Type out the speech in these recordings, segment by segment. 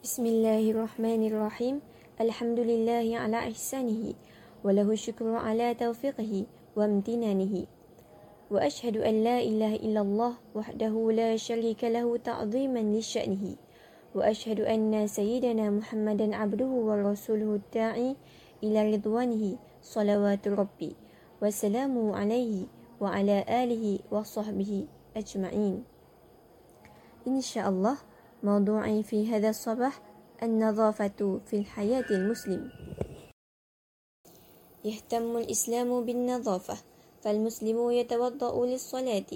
بسم الله الرحمن الرحيم الحمد لله على إحسانه وله الشكر على توفيقه وامتنانه وأشهد أن لا إله إلا الله وحده لا شريك له تعظيما لشأنه وأشهد أن سيدنا محمدا عبده ورسوله الداعي إلى رضوانه صلوات ربي وسلامه عليه وعلى آله وصحبه أجمعين إن شاء الله موضوعي في هذا الصباح النظافة في الحياة المسلم. يهتم الإسلام بالنظافة فالمسلم يتوضأ للصلاة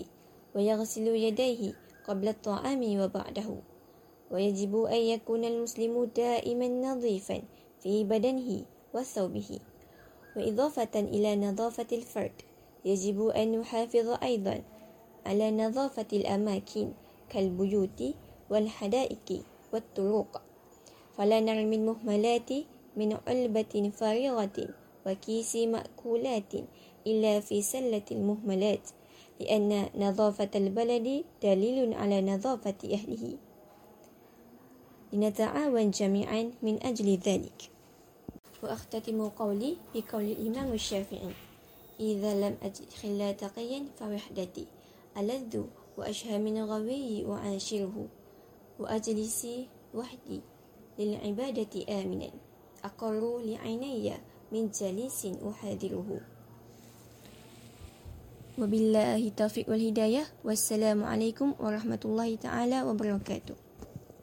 ويغسل يديه قبل الطعام وبعده. ويجب أن يكون المسلم دائما نظيفا في بدنه وثوبه. وإضافة إلى نظافة الفرد يجب أن نحافظ أيضا على نظافة الأماكن كالبيوت والحدائق والطرق. فلا نرمي المهملات من علبة فارغة وكيس مأكولات إلا في سلة المهملات لأن نظافة البلد دليل على نظافة أهله. لنتعاون جميعا من أجل ذلك. وأختتم قولي بقول الإمام الشافعي إذا لم أجد خلا تقيا فوحدتي ألذ وأشهى من غوي وعاشره. وأجلس وحدي للعبادة آمنا أقر لعيني من جليس أحاذره وبالله التوفيق والهداية والسلام عليكم ورحمة الله تعالى وبركاته